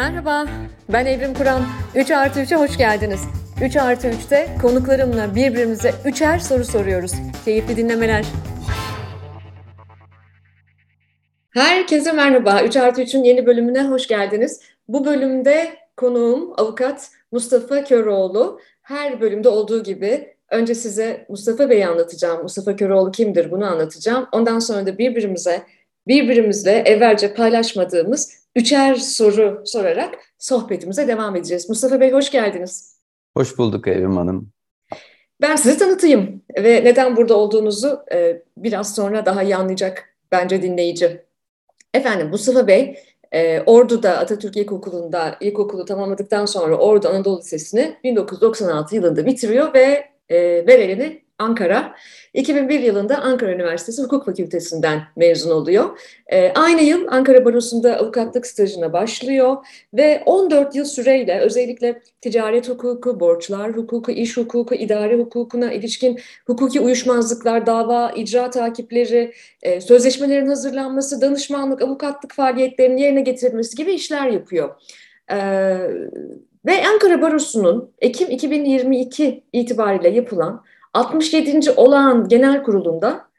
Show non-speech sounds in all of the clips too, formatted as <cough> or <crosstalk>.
Merhaba, ben Evrim Kur'an. 3 artı 3'e hoş geldiniz. 3 artı 3'te konuklarımla birbirimize üçer soru soruyoruz. Keyifli dinlemeler. Herkese merhaba. 3 artı 3'ün yeni bölümüne hoş geldiniz. Bu bölümde konuğum avukat Mustafa Köroğlu. Her bölümde olduğu gibi önce size Mustafa Bey'i anlatacağım. Mustafa Köroğlu kimdir bunu anlatacağım. Ondan sonra da birbirimize birbirimizle evvelce paylaşmadığımız üçer soru sorarak sohbetimize devam edeceğiz. Mustafa Bey hoş geldiniz. Hoş bulduk Evrim Hanım. Ben sizi tanıtayım ve neden burada olduğunuzu e, biraz sonra daha iyi anlayacak bence dinleyici. Efendim Mustafa Bey e, Ordu'da Atatürk İlkokulu'nda ilkokulu tamamladıktan sonra Ordu Anadolu Lisesi'ni 1996 yılında bitiriyor ve e, Ankara. 2001 yılında Ankara Üniversitesi Hukuk Fakültesinden mezun oluyor. E, aynı yıl Ankara Barosu'nda avukatlık stajına başlıyor ve 14 yıl süreyle özellikle ticaret hukuku, borçlar hukuku, iş hukuku, idare hukukuna ilişkin hukuki uyuşmazlıklar, dava, icra takipleri, e, sözleşmelerin hazırlanması, danışmanlık, avukatlık faaliyetlerinin yerine getirilmesi gibi işler yapıyor. E, ve Ankara Barosu'nun Ekim 2022 itibariyle yapılan 67. olağan genel kurulunda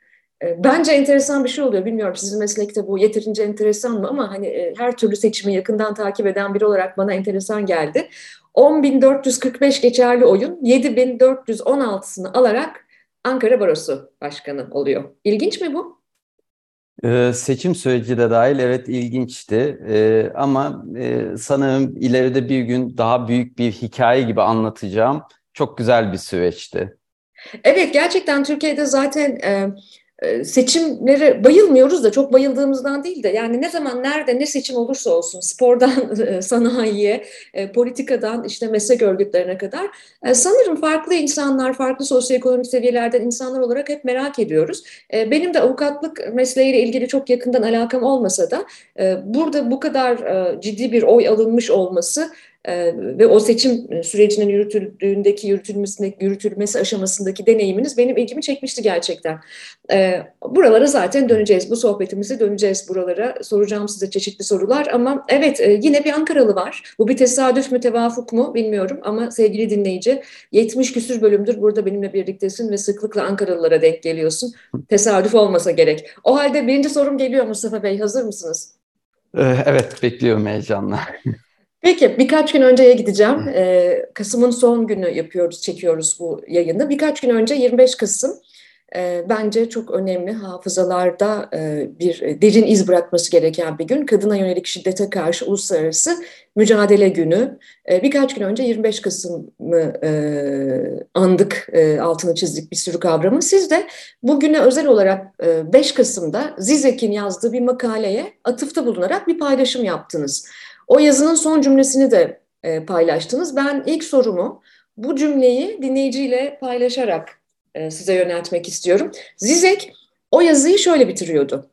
e, bence enteresan bir şey oluyor. Bilmiyorum sizin meslekte bu yeterince enteresan mı ama hani e, her türlü seçimi yakından takip eden biri olarak bana enteresan geldi. 10.445 geçerli oyun 7.416'sını alarak Ankara Barosu Başkanı oluyor. İlginç mi bu? Ee, seçim süreci de dahil evet ilginçti ee, ama e, sanırım ileride bir gün daha büyük bir hikaye gibi anlatacağım. Çok güzel bir süreçti. Evet gerçekten Türkiye'de zaten e, e, seçimlere bayılmıyoruz da çok bayıldığımızdan değil de yani ne zaman nerede ne seçim olursa olsun spordan <laughs> e, sanayiye, e, politikadan işte meslek örgütlerine kadar e, sanırım farklı insanlar, farklı sosyoekonomik seviyelerden insanlar olarak hep merak ediyoruz. E, benim de avukatlık mesleğiyle ilgili çok yakından alakam olmasa da e, burada bu kadar e, ciddi bir oy alınmış olması ee, ve o seçim sürecinin yürütüldüğündeki yürütülmesindeki yürütülmesi aşamasındaki deneyiminiz benim ilgimi çekmişti gerçekten. Ee, buralara zaten döneceğiz. Bu sohbetimizi döneceğiz buralara. Soracağım size çeşitli sorular ama evet e, yine bir Ankaralı var. Bu bir tesadüf mü tevafuk mu bilmiyorum ama sevgili dinleyici 70 küsür bölümdür burada benimle birliktesin ve sıklıkla Ankaralılara denk geliyorsun. Tesadüf olmasa gerek. O halde birinci sorum geliyor Mustafa Bey. Hazır mısınız? Ee, evet bekliyorum heyecanla. <laughs> Peki birkaç gün önceye gideceğim. Ee, Kasım'ın son günü yapıyoruz, çekiyoruz bu yayını. Birkaç gün önce 25 Kasım e, bence çok önemli hafızalarda e, bir derin iz bırakması gereken bir gün. Kadına yönelik şiddete karşı uluslararası mücadele günü. E, birkaç gün önce 25 Kasım'ı e, andık, e, altını çizdik bir sürü kavramı. Siz de bugüne özel olarak e, 5 Kasım'da Zizek'in yazdığı bir makaleye atıfta bulunarak bir paylaşım yaptınız. O yazının son cümlesini de e, paylaştınız. Ben ilk sorumu bu cümleyi dinleyiciyle paylaşarak e, size yöneltmek istiyorum. Zizek o yazıyı şöyle bitiriyordu.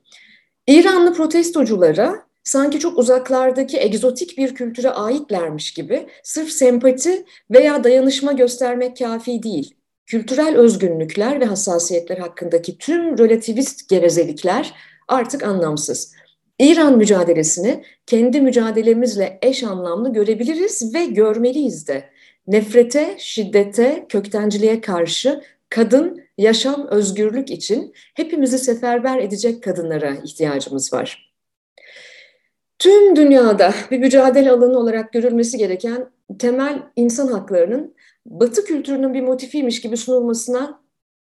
İranlı protestoculara sanki çok uzaklardaki egzotik bir kültüre aitlermiş gibi sırf sempati veya dayanışma göstermek kafi değil. Kültürel özgünlükler ve hassasiyetler hakkındaki tüm relativist gevezelikler artık anlamsız. İran mücadelesini kendi mücadelemizle eş anlamlı görebiliriz ve görmeliyiz de. Nefrete, şiddete, köktenciliğe karşı kadın, yaşam, özgürlük için hepimizi seferber edecek kadınlara ihtiyacımız var. Tüm dünyada bir mücadele alanı olarak görülmesi gereken temel insan haklarının Batı kültürünün bir motifiymiş gibi sunulmasına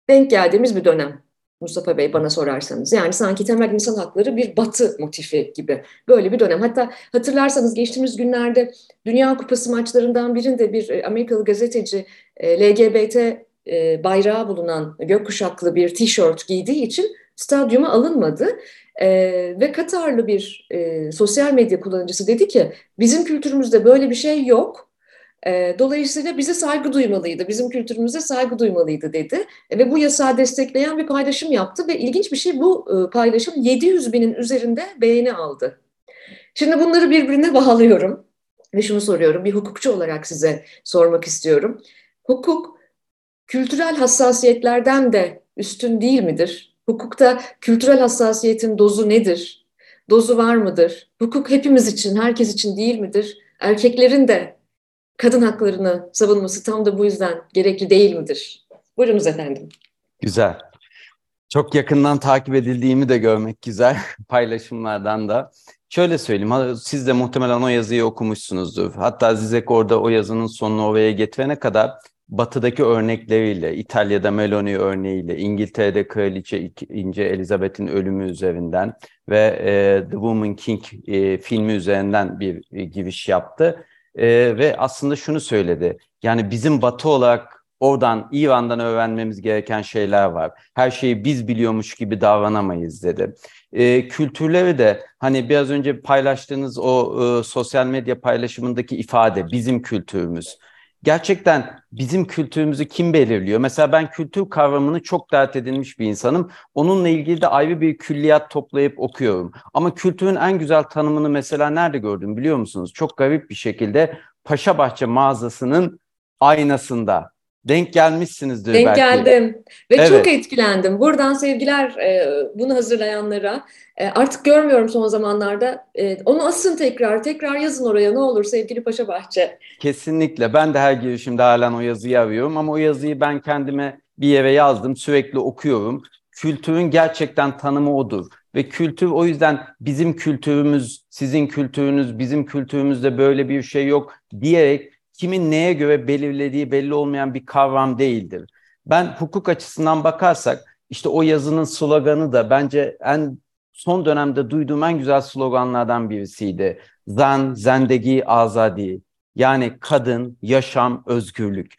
denk geldiğimiz bir dönem. Mustafa Bey bana sorarsanız. Yani sanki temel insan hakları bir batı motifi gibi. Böyle bir dönem. Hatta hatırlarsanız geçtiğimiz günlerde Dünya Kupası maçlarından birinde bir e, Amerikalı gazeteci e, LGBT e, bayrağı bulunan gökkuşaklı bir tişört giydiği için stadyuma alınmadı. Ee, ve Katarlı bir e, sosyal medya kullanıcısı dedi ki bizim kültürümüzde böyle bir şey yok e, dolayısıyla bize saygı duymalıydı, bizim kültürümüze saygı duymalıydı dedi. Ve bu yasağı destekleyen bir paylaşım yaptı ve ilginç bir şey bu e, paylaşım 700 binin üzerinde beğeni aldı. Şimdi bunları birbirine bağlıyorum ve şunu soruyorum, bir hukukçu olarak size sormak istiyorum. Hukuk kültürel hassasiyetlerden de üstün değil midir? Hukukta kültürel hassasiyetin dozu nedir? Dozu var mıdır? Hukuk hepimiz için, herkes için değil midir? erkeklerin de kadın haklarını savunması tam da bu yüzden gerekli değil midir? Buyurunuz efendim. Güzel. Çok yakından takip edildiğimi de görmek güzel <laughs> paylaşımlardan da. Şöyle söyleyeyim, siz de muhtemelen o yazıyı okumuşsunuzdur. Hatta Zizek orada o yazının sonunu oraya getirene kadar batıdaki örnekleriyle, İtalya'da Meloni örneğiyle, İngiltere'de Kraliçe İnce Elizabeth'in ölümü üzerinden ve e, The Woman King e, filmi üzerinden bir e, giriş yaptı. E, ve aslında şunu söyledi, yani bizim batı olarak oradan İran'dan öğrenmemiz gereken şeyler var. Her şeyi biz biliyormuş gibi davranamayız dedi. E, kültürleri de hani biraz önce paylaştığınız o e, sosyal medya paylaşımındaki ifade bizim kültürümüz gerçekten bizim kültürümüzü kim belirliyor? Mesela ben kültür kavramını çok dert edilmiş bir insanım. Onunla ilgili de ayrı bir külliyat toplayıp okuyorum. Ama kültürün en güzel tanımını mesela nerede gördüm biliyor musunuz? Çok garip bir şekilde Paşabahçe mağazasının aynasında. Denk gelmişsinizdir Denk belki. geldim ve evet. çok etkilendim. Buradan sevgiler e, bunu hazırlayanlara. E, artık görmüyorum son zamanlarda. E, onu asın tekrar, tekrar yazın oraya ne olur sevgili Paşa Bahçe. Kesinlikle. Ben de her girişimde halen o yazıyı arıyorum ama o yazıyı ben kendime bir yere yazdım. Sürekli okuyorum. Kültürün gerçekten tanımı odur. Ve kültür o yüzden bizim kültürümüz, sizin kültürünüz, bizim kültürümüzde böyle bir şey yok diyerek kimin neye göre belirlediği belli olmayan bir kavram değildir. Ben hukuk açısından bakarsak işte o yazının sloganı da bence en son dönemde duyduğum en güzel sloganlardan birisiydi. Zan, zendegi, azadi. Yani kadın, yaşam, özgürlük.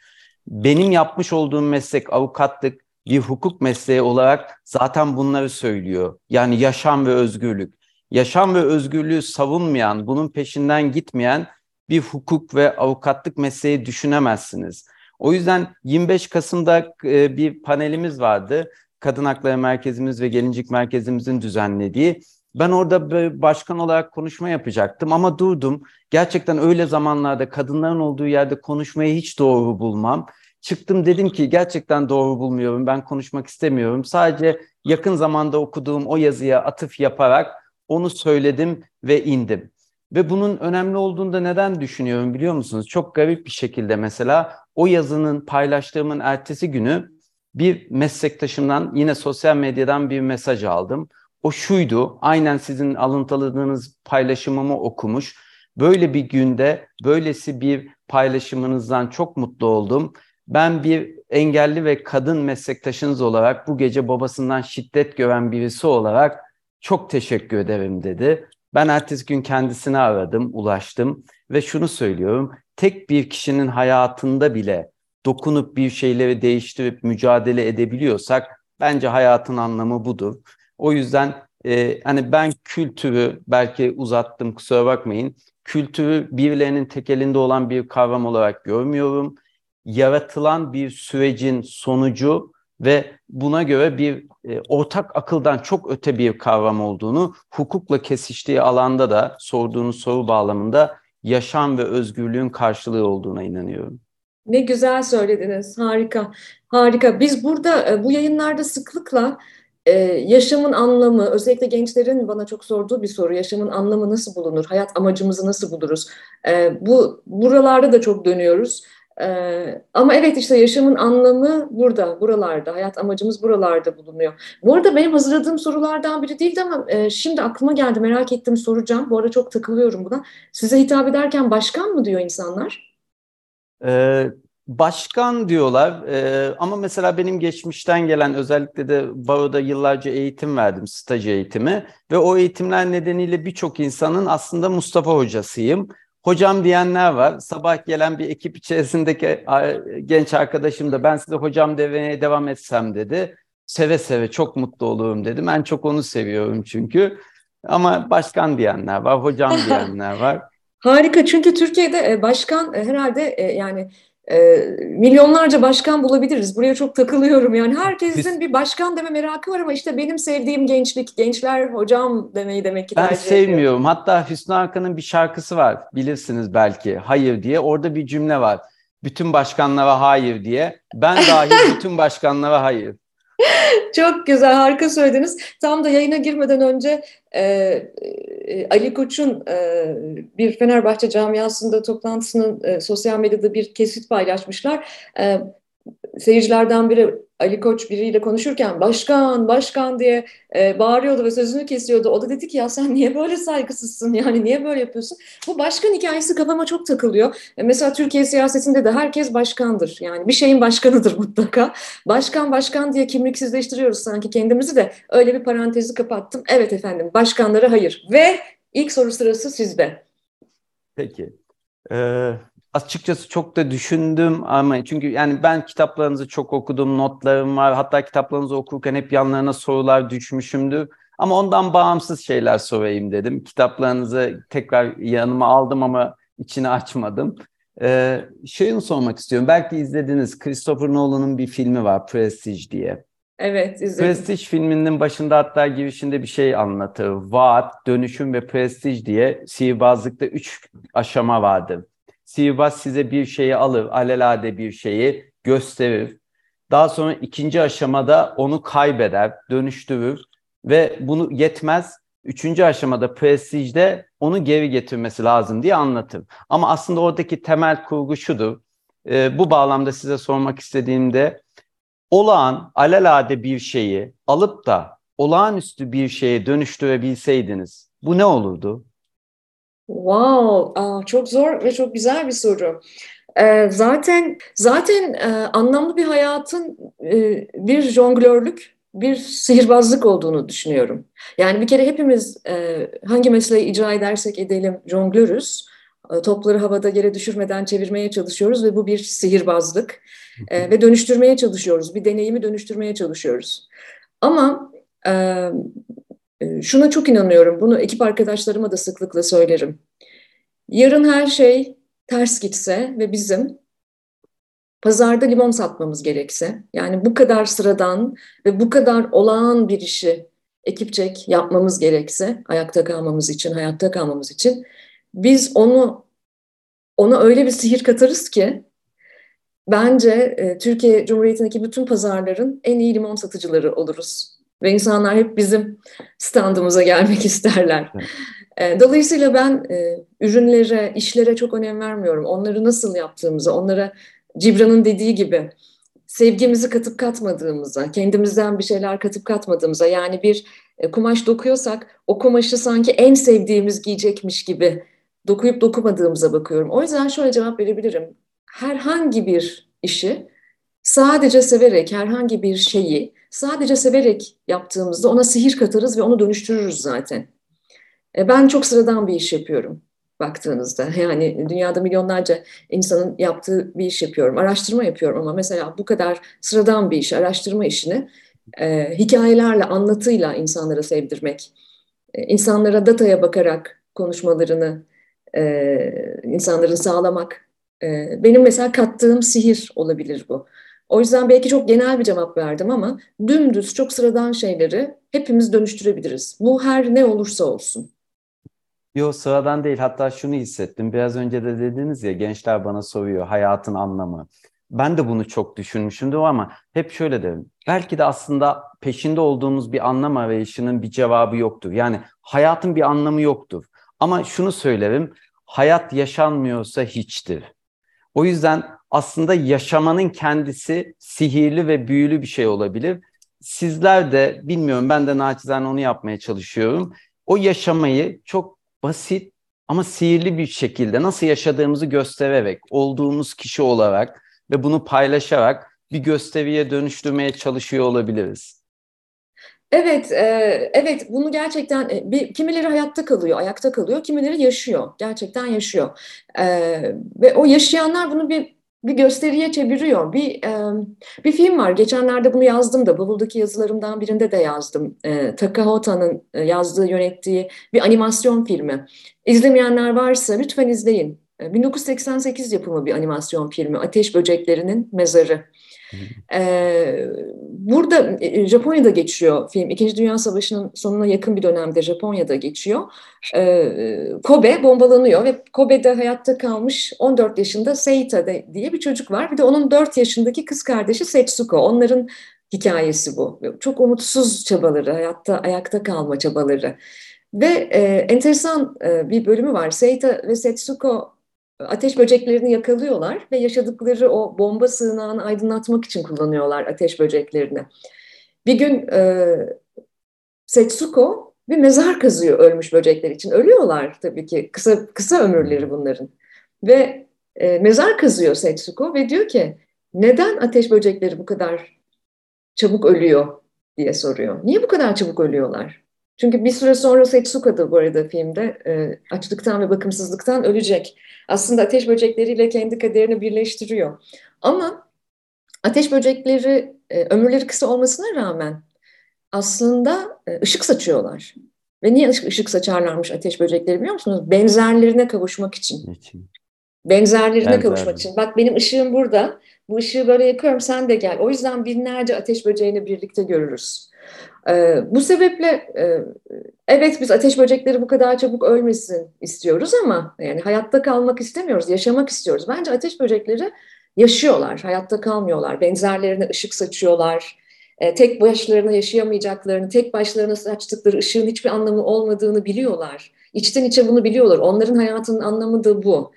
Benim yapmış olduğum meslek avukatlık bir hukuk mesleği olarak zaten bunları söylüyor. Yani yaşam ve özgürlük. Yaşam ve özgürlüğü savunmayan, bunun peşinden gitmeyen bir hukuk ve avukatlık mesleği düşünemezsiniz. O yüzden 25 Kasım'da e, bir panelimiz vardı. Kadın Hakları Merkezimiz ve Gelincik Merkezimizin düzenlediği. Ben orada başkan olarak konuşma yapacaktım ama durdum. Gerçekten öyle zamanlarda kadınların olduğu yerde konuşmayı hiç doğru bulmam. Çıktım dedim ki gerçekten doğru bulmuyorum. Ben konuşmak istemiyorum. Sadece yakın zamanda okuduğum o yazıya atıf yaparak onu söyledim ve indim. Ve bunun önemli olduğunu da neden düşünüyorum biliyor musunuz? Çok garip bir şekilde mesela o yazının paylaştığımın ertesi günü bir meslektaşımdan yine sosyal medyadan bir mesaj aldım. O şuydu, aynen sizin alıntıladığınız paylaşımımı okumuş. Böyle bir günde böylesi bir paylaşımınızdan çok mutlu oldum. Ben bir engelli ve kadın meslektaşınız olarak bu gece babasından şiddet gören birisi olarak çok teşekkür ederim dedi. Ben ertesi gün kendisini aradım, ulaştım ve şunu söylüyorum. Tek bir kişinin hayatında bile dokunup bir şeyleri değiştirip mücadele edebiliyorsak bence hayatın anlamı budur. O yüzden e, hani ben kültürü belki uzattım kusura bakmayın. Kültürü birilerinin tekelinde olan bir kavram olarak görmüyorum. Yaratılan bir sürecin sonucu ve buna göre bir e, ortak akıldan çok öte bir kavram olduğunu, hukukla kesiştiği alanda da sorduğunuz soru bağlamında yaşam ve özgürlüğün karşılığı olduğuna inanıyorum. Ne güzel söylediniz, harika, harika. Biz burada e, bu yayınlarda sıklıkla e, yaşamın anlamı, özellikle gençlerin bana çok sorduğu bir soru, yaşamın anlamı nasıl bulunur, hayat amacımızı nasıl buluruz? E, bu buralarda da çok dönüyoruz. Ee, ama evet işte yaşamın anlamı burada, buralarda, hayat amacımız buralarda bulunuyor. Bu arada benim hazırladığım sorulardan biri değildi ama e, şimdi aklıma geldi, merak ettim soracağım. Bu arada çok takılıyorum buna. Size hitap ederken başkan mı diyor insanlar? Ee, başkan diyorlar ee, ama mesela benim geçmişten gelen özellikle de Baro'da yıllarca eğitim verdim, staj eğitimi ve o eğitimler nedeniyle birçok insanın aslında Mustafa hocasıyım hocam diyenler var. Sabah gelen bir ekip içerisindeki genç arkadaşım da ben size hocam demeye devam etsem dedi. Seve seve çok mutlu olurum dedim. Ben çok onu seviyorum çünkü. Ama başkan diyenler var, hocam <laughs> diyenler var. Harika çünkü Türkiye'de e, başkan e, herhalde e, yani e, milyonlarca başkan bulabiliriz. Buraya çok takılıyorum. Yani herkesin bir başkan deme merakı var ama işte benim sevdiğim gençlik, gençler hocam demeyi demek ki Ben sevmiyorum. Ediyor. Hatta Hüsnü Arkan'ın bir şarkısı var. Bilirsiniz belki. Hayır diye. Orada bir cümle var. Bütün başkanlara hayır diye. Ben dahil <laughs> bütün başkanlara hayır. <laughs> Çok güzel, harika söylediniz. Tam da yayına girmeden önce e, e, Ali Koç'un e, bir Fenerbahçe camiasında toplantısının e, sosyal medyada bir kesit paylaşmışlar. E, seyircilerden biri Ali Koç biriyle konuşurken başkan başkan diye e, bağırıyordu ve sözünü kesiyordu. O da dedi ki ya sen niye böyle saygısızsın yani niye böyle yapıyorsun? Bu başkan hikayesi kafama çok takılıyor. E, mesela Türkiye siyasetinde de herkes başkandır. Yani bir şeyin başkanıdır mutlaka. Başkan başkan diye kimliksizleştiriyoruz sanki kendimizi de öyle bir parantezi kapattım. Evet efendim başkanlara hayır ve ilk soru sırası sizde. Peki. Ee, açıkçası çok da düşündüm ama çünkü yani ben kitaplarınızı çok okudum, notlarım var. Hatta kitaplarınızı okurken hep yanlarına sorular düşmüşümdür. Ama ondan bağımsız şeyler sorayım dedim. Kitaplarınızı tekrar yanıma aldım ama içini açmadım. Ee, şeyini sormak istiyorum. Belki izlediniz. Christopher Nolan'ın bir filmi var Prestige diye. Evet izledim. Prestige filminin başında hatta girişinde bir şey anlatır. Vaat, dönüşüm ve prestij diye sihirbazlıkta üç aşama vardır. Sihirbaz size bir şeyi alır, alelade bir şeyi gösterir. Daha sonra ikinci aşamada onu kaybeder, dönüştürür ve bunu yetmez. Üçüncü aşamada prestijde onu geri getirmesi lazım diye anlatır. Ama aslında oradaki temel kurgu şudur. Ee, bu bağlamda size sormak istediğimde olağan, alelade bir şeyi alıp da olağanüstü bir şeye dönüştürebilseydiniz bu ne olurdu? Wow, Aa, çok zor ve çok güzel bir soru. Ee, zaten zaten e, anlamlı bir hayatın e, bir jonglörlük, bir sihirbazlık olduğunu düşünüyorum. Yani bir kere hepimiz e, hangi mesleği icra edersek edelim jonglörüz. E, topları havada yere düşürmeden çevirmeye çalışıyoruz ve bu bir sihirbazlık. E, ve dönüştürmeye çalışıyoruz. Bir deneyimi dönüştürmeye çalışıyoruz. Ama e, şuna çok inanıyorum, bunu ekip arkadaşlarıma da sıklıkla söylerim. Yarın her şey ters gitse ve bizim pazarda limon satmamız gerekse, yani bu kadar sıradan ve bu kadar olağan bir işi ekipçek yapmamız gerekse, ayakta kalmamız için, hayatta kalmamız için, biz onu ona öyle bir sihir katarız ki, bence e, Türkiye Cumhuriyeti'ndeki bütün pazarların en iyi limon satıcıları oluruz. Ve insanlar hep bizim standımıza gelmek <laughs> isterler. Evet. Dolayısıyla ben e, ürünlere, işlere çok önem vermiyorum. Onları nasıl yaptığımıza, onlara Cibran'ın dediği gibi sevgimizi katıp katmadığımıza, kendimizden bir şeyler katıp katmadığımıza yani bir e, kumaş dokuyorsak o kumaşı sanki en sevdiğimiz giyecekmiş gibi dokuyup dokumadığımıza bakıyorum. O yüzden şöyle cevap verebilirim. Herhangi bir işi sadece severek herhangi bir şeyi sadece severek yaptığımızda ona sihir katarız ve onu dönüştürürüz zaten. E, ben çok sıradan bir iş yapıyorum baktığınızda. Yani dünyada milyonlarca insanın yaptığı bir iş yapıyorum. Araştırma yapıyorum ama mesela bu kadar sıradan bir iş, araştırma işini e, hikayelerle, anlatıyla insanlara sevdirmek, e, insanlara dataya bakarak konuşmalarını e, insanların sağlamak. E, benim mesela kattığım sihir olabilir bu. O yüzden belki çok genel bir cevap verdim ama dümdüz çok sıradan şeyleri hepimiz dönüştürebiliriz. Bu her ne olursa olsun. Yok sıradan değil. Hatta şunu hissettim. Biraz önce de dediniz ya gençler bana soruyor hayatın anlamı. Ben de bunu çok düşünmüşümdür ama hep şöyle derim. Belki de aslında peşinde olduğumuz bir anlam arayışının bir cevabı yoktur. Yani hayatın bir anlamı yoktur. Ama şunu söylerim. Hayat yaşanmıyorsa hiçtir. O yüzden aslında yaşamanın kendisi sihirli ve büyülü bir şey olabilir. Sizler de bilmiyorum ben de naçizane onu yapmaya çalışıyorum. O yaşamayı çok basit ama sihirli bir şekilde nasıl yaşadığımızı göstererek, olduğumuz kişi olarak ve bunu paylaşarak bir gösteriye dönüştürmeye çalışıyor olabiliriz. Evet, e, evet bunu gerçekten e, bir kimileri hayatta kalıyor, ayakta kalıyor, kimileri yaşıyor, gerçekten yaşıyor. E, ve o yaşayanlar bunu bir bir gösteriye çeviriyor. Bir e, bir film var. Geçenlerde bunu yazdım da bavuldaki yazılarımdan birinde de yazdım. E, Takahota'nın yazdığı, yönettiği bir animasyon filmi. İzlemeyenler varsa lütfen izleyin. 1988 yapımı bir animasyon filmi. Ateş Böceklerinin Mezarı. Ee, burada e, Japonya'da geçiyor film. İkinci Dünya Savaşı'nın sonuna yakın bir dönemde Japonya'da geçiyor. Ee, Kobe bombalanıyor ve Kobe'de hayatta kalmış 14 yaşında Seita diye bir çocuk var. Bir de onun 4 yaşındaki kız kardeşi Setsuko. Onların hikayesi bu. Çok umutsuz çabaları, hayatta ayakta kalma çabaları. Ve e, enteresan e, bir bölümü var. Seita ve Setsuko ateş böceklerini yakalıyorlar ve yaşadıkları o bomba sığınağını aydınlatmak için kullanıyorlar ateş böceklerini. Bir gün e, Setsuko bir mezar kazıyor ölmüş böcekler için. Ölüyorlar tabii ki. Kısa kısa ömürleri bunların. Ve e, mezar kazıyor Setsuko ve diyor ki neden ateş böcekleri bu kadar çabuk ölüyor diye soruyor. Niye bu kadar çabuk ölüyorlar? Çünkü bir süre sonra Setsuko da bu arada filmde e, açlıktan ve bakımsızlıktan ölecek. Aslında ateş böcekleriyle kendi kaderini birleştiriyor. Ama ateş böcekleri e, ömürleri kısa olmasına rağmen aslında e, ışık saçıyorlar. Ve niye ışık, ışık saçarlarmış ateş böcekleri biliyor musunuz? Benzerlerine kavuşmak için. için. Benzerlerine Benzer. kavuşmak için. Bak benim ışığım burada. Bu ışığı böyle yakıyorum sen de gel. O yüzden binlerce ateş böceğini birlikte görürüz. Ee, bu sebeple e, evet biz ateş böcekleri bu kadar çabuk ölmesin istiyoruz ama yani hayatta kalmak istemiyoruz, yaşamak istiyoruz. Bence ateş böcekleri yaşıyorlar, hayatta kalmıyorlar. Benzerlerine ışık saçıyorlar. E, tek başlarına yaşayamayacaklarını, tek başlarına saçtıkları ışığın hiçbir anlamı olmadığını biliyorlar. İçten içe bunu biliyorlar. Onların hayatının anlamı da bu.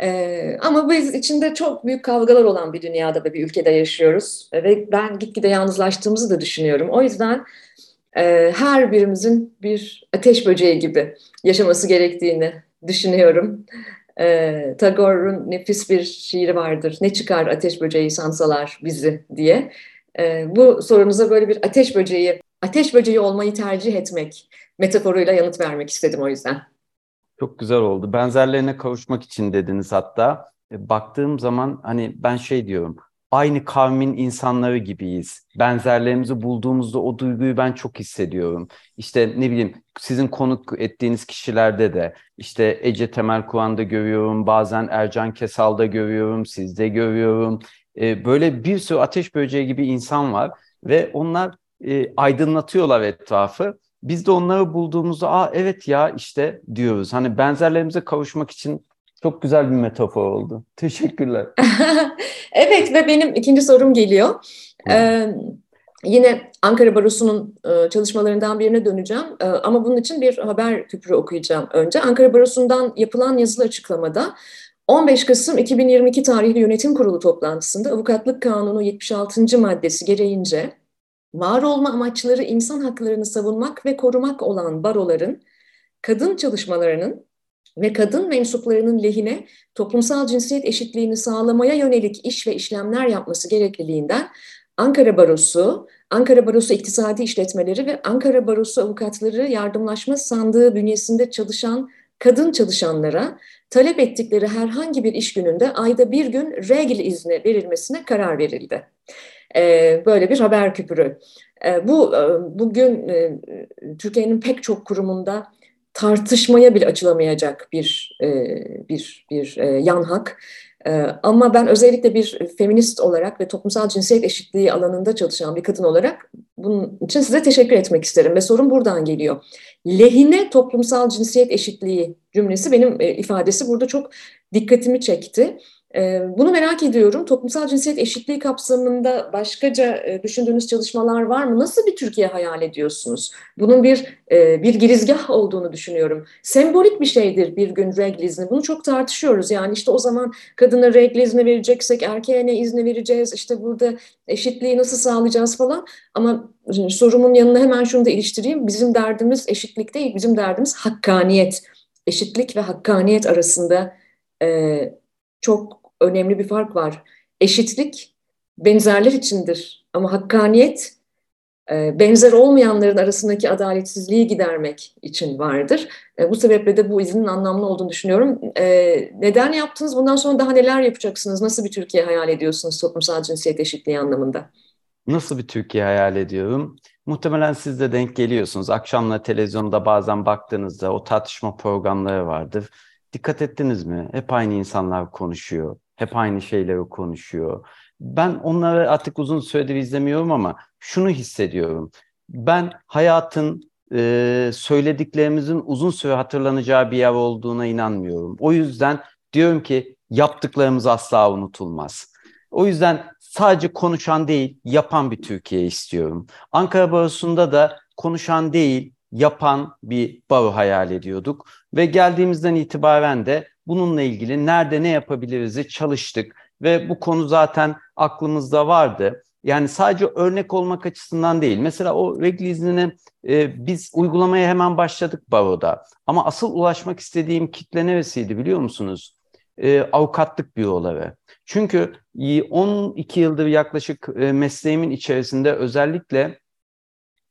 Ee, ama biz içinde çok büyük kavgalar olan bir dünyada ve bir ülkede yaşıyoruz. Ve ben gitgide yalnızlaştığımızı da düşünüyorum. O yüzden e, her birimizin bir ateş böceği gibi yaşaması gerektiğini düşünüyorum. E, Tagore'un nefis bir şiiri vardır. Ne çıkar ateş böceği sansalar bizi diye. E, bu sorunuza böyle bir ateş böceği, ateş böceği olmayı tercih etmek metaforuyla yanıt vermek istedim o yüzden. Çok güzel oldu. Benzerlerine kavuşmak için dediniz hatta. E, baktığım zaman hani ben şey diyorum. Aynı kavmin insanları gibiyiz. Benzerlerimizi bulduğumuzda o duyguyu ben çok hissediyorum. İşte ne bileyim sizin konuk ettiğiniz kişilerde de işte Ece Temel Kur'an'da görüyorum. Bazen Ercan Kesal'da görüyorum. Sizde görüyorum. Ee, böyle bir sürü ateş böceği gibi insan var. Ve onlar e, aydınlatıyorlar etrafı biz de onları bulduğumuzda aa evet ya işte diyoruz. Hani benzerlerimize kavuşmak için çok güzel bir metafor oldu. Teşekkürler. <laughs> evet ve benim ikinci sorum geliyor. Ee, yine Ankara Barosu'nun e, çalışmalarından birine döneceğim. Ee, ama bunun için bir haber küpürü okuyacağım önce. Ankara Barosu'ndan yapılan yazılı açıklamada 15 Kasım 2022 tarihli yönetim kurulu toplantısında avukatlık kanunu 76. maddesi gereğince var olma amaçları insan haklarını savunmak ve korumak olan baroların, kadın çalışmalarının ve kadın mensuplarının lehine toplumsal cinsiyet eşitliğini sağlamaya yönelik iş ve işlemler yapması gerekliliğinden Ankara Barosu, Ankara Barosu İktisadi İşletmeleri ve Ankara Barosu Avukatları Yardımlaşma Sandığı bünyesinde çalışan kadın çalışanlara talep ettikleri herhangi bir iş gününde ayda bir gün regl izni verilmesine karar verildi. E, böyle bir haber küpürü. E, bu e, bugün Türkiye'nin pek çok kurumunda tartışmaya bile açılamayacak bir bir bir yan hak. Ama ben özellikle bir feminist olarak ve toplumsal cinsiyet eşitliği alanında çalışan bir kadın olarak bunun için size teşekkür etmek isterim ve sorun buradan geliyor. Lehine toplumsal cinsiyet eşitliği cümlesi benim ifadesi burada çok dikkatimi çekti. Ee, bunu merak ediyorum. Toplumsal cinsiyet eşitliği kapsamında başkaca e, düşündüğünüz çalışmalar var mı? Nasıl bir Türkiye hayal ediyorsunuz? Bunun bir e, bir girizgah olduğunu düşünüyorum. Sembolik bir şeydir bir gün regl izni. Bunu çok tartışıyoruz. Yani işte o zaman kadına regl izni vereceksek erkeğe ne izni vereceğiz? İşte burada eşitliği nasıl sağlayacağız falan. Ama sorumun yanına hemen şunu da iliştireyim. Bizim derdimiz eşitlik değil, bizim derdimiz hakkaniyet. Eşitlik ve hakkaniyet arasında e, çok önemli bir fark var. Eşitlik benzerler içindir ama hakkaniyet e, benzer olmayanların arasındaki adaletsizliği gidermek için vardır. E, bu sebeple de bu izinin anlamlı olduğunu düşünüyorum. E, neden yaptınız? Bundan sonra daha neler yapacaksınız? Nasıl bir Türkiye hayal ediyorsunuz toplumsal cinsiyet eşitliği anlamında? Nasıl bir Türkiye hayal ediyorum? Muhtemelen siz de denk geliyorsunuz. Akşamla televizyonda bazen baktığınızda o tartışma programları vardır. Dikkat ettiniz mi? Hep aynı insanlar konuşuyor. Hep aynı şeyleri konuşuyor. Ben onları artık uzun süredir izlemiyorum ama şunu hissediyorum. Ben hayatın e, söylediklerimizin uzun süre hatırlanacağı bir yer olduğuna inanmıyorum. O yüzden diyorum ki yaptıklarımız asla unutulmaz. O yüzden sadece konuşan değil, yapan bir Türkiye istiyorum. Ankara Barosu'nda da konuşan değil, yapan bir baro hayal ediyorduk. Ve geldiğimizden itibaren de bununla ilgili nerede ne yapabiliriz'i çalıştık. Ve bu konu zaten aklımızda vardı. Yani sadece örnek olmak açısından değil. Mesela o regl iznini e, biz uygulamaya hemen başladık baroda. Ama asıl ulaşmak istediğim kitle neresiydi biliyor musunuz? E, avukatlık büroları. Çünkü 12 yıldır yaklaşık e, mesleğimin içerisinde özellikle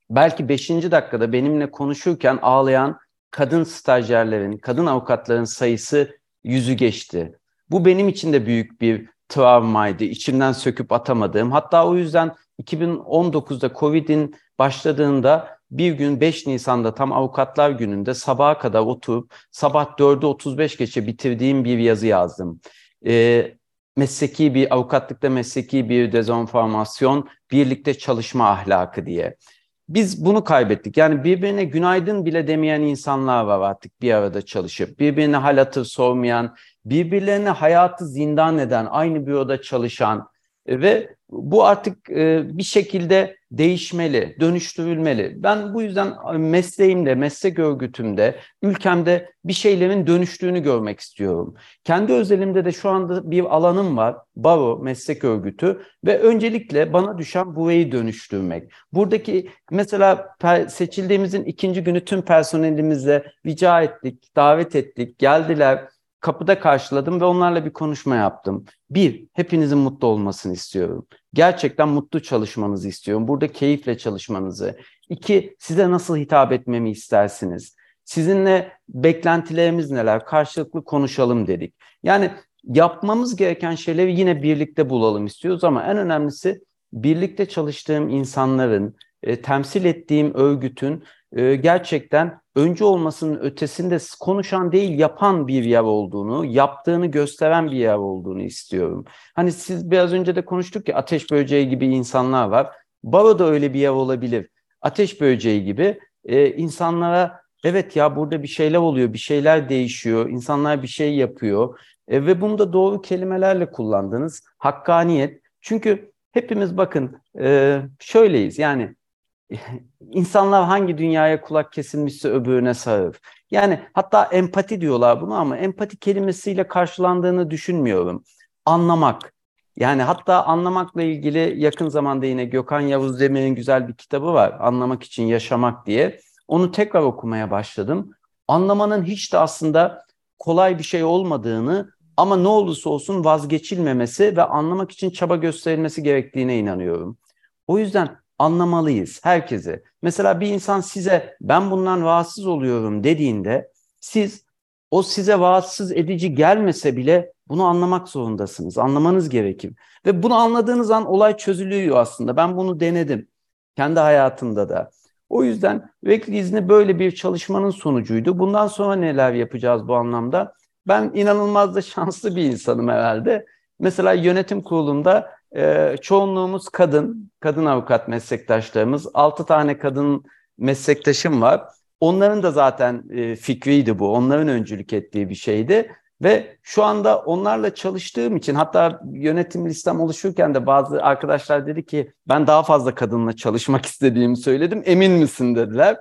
belki 5. dakikada benimle konuşurken ağlayan kadın stajyerlerin, kadın avukatların sayısı yüzü geçti. Bu benim için de büyük bir travmaydı. İçimden söküp atamadığım. Hatta o yüzden 2019'da Covid'in başladığında bir gün 5 Nisan'da tam avukatlar gününde sabaha kadar oturup sabah 4'ü 35 geçe bitirdiğim bir yazı yazdım. Ee, mesleki bir avukatlıkta mesleki bir dezenformasyon, birlikte çalışma ahlakı diye. Biz bunu kaybettik. Yani birbirine günaydın bile demeyen insanlar var artık bir arada çalışıp. Birbirine hal hatır sormayan, birbirlerine hayatı zindan eden, aynı büroda çalışan ve bu artık e, bir şekilde değişmeli, dönüştürülmeli. Ben bu yüzden e, mesleğimde, meslek örgütümde, ülkemde bir şeylerin dönüştüğünü görmek istiyorum. Kendi özelimde de şu anda bir alanım var, Baro Meslek Örgütü ve öncelikle bana düşen burayı dönüştürmek. Buradaki mesela seçildiğimizin ikinci günü tüm personelimizle rica ettik, davet ettik, geldiler kapıda karşıladım ve onlarla bir konuşma yaptım. Bir, hepinizin mutlu olmasını istiyorum. Gerçekten mutlu çalışmanızı istiyorum. Burada keyifle çalışmanızı. İki, size nasıl hitap etmemi istersiniz? Sizinle beklentilerimiz neler? Karşılıklı konuşalım dedik. Yani yapmamız gereken şeyleri yine birlikte bulalım istiyoruz ama en önemlisi birlikte çalıştığım insanların, e, temsil ettiğim örgütün e, gerçekten öncü olmasının ötesinde konuşan değil yapan bir yer olduğunu, yaptığını gösteren bir yer olduğunu istiyorum. Hani siz biraz önce de konuştuk ya ateş böceği gibi insanlar var. Baro da öyle bir yer olabilir. Ateş böceği gibi e, insanlara evet ya burada bir şeyler oluyor, bir şeyler değişiyor, insanlar bir şey yapıyor. E, ve bunu da doğru kelimelerle kullandınız. Hakkaniyet. Çünkü hepimiz bakın e, şöyleyiz yani <laughs> insanlar hangi dünyaya kulak kesilmişse öbürüne sağır. Yani hatta empati diyorlar bunu ama empati kelimesiyle karşılandığını düşünmüyorum. Anlamak. Yani hatta anlamakla ilgili yakın zamanda yine Gökhan Yavuz Demir'in güzel bir kitabı var. Anlamak için yaşamak diye. Onu tekrar okumaya başladım. Anlamanın hiç de aslında kolay bir şey olmadığını ama ne olursa olsun vazgeçilmemesi ve anlamak için çaba gösterilmesi gerektiğine inanıyorum. O yüzden anlamalıyız herkese. Mesela bir insan size ben bundan rahatsız oluyorum dediğinde siz o size rahatsız edici gelmese bile bunu anlamak zorundasınız. Anlamanız gerekir. Ve bunu anladığınız an olay çözülüyor aslında. Ben bunu denedim. Kendi hayatımda da. O yüzden vekil izni böyle bir çalışmanın sonucuydu. Bundan sonra neler yapacağız bu anlamda? Ben inanılmaz da <laughs> şanslı bir insanım herhalde. Mesela yönetim kurulunda e, çoğunluğumuz kadın, kadın avukat meslektaşlarımız. Altı tane kadın meslektaşım var. Onların da zaten e, fikriydi bu. Onların öncülük ettiği bir şeydi. Ve şu anda onlarla çalıştığım için hatta yönetim listem oluşurken de bazı arkadaşlar dedi ki ben daha fazla kadınla çalışmak <laughs> istediğimi söyledim. Emin misin dediler.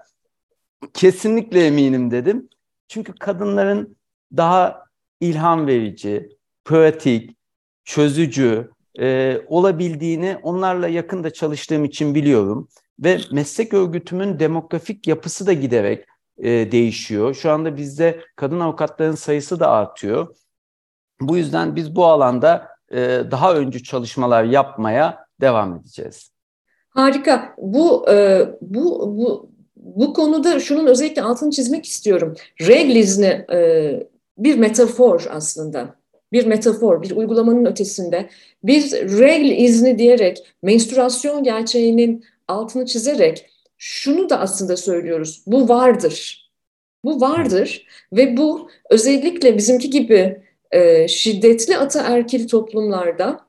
Kesinlikle eminim dedim. Çünkü kadınların daha ilham verici, pratik, çözücü, e, olabildiğini onlarla yakında çalıştığım için biliyorum. Ve meslek örgütümün demografik yapısı da giderek e, değişiyor. Şu anda bizde kadın avukatların sayısı da artıyor. Bu yüzden biz bu alanda e, daha öncü çalışmalar yapmaya devam edeceğiz. Harika. Bu e, bu bu bu konuda şunun özellikle altını çizmek istiyorum. Regl izni e, bir metafor aslında bir metafor, bir uygulamanın ötesinde bir regl izni diyerek, menstruasyon gerçeğinin altını çizerek şunu da aslında söylüyoruz. Bu vardır. Bu vardır ve bu özellikle bizimki gibi e, şiddetli ataerkil toplumlarda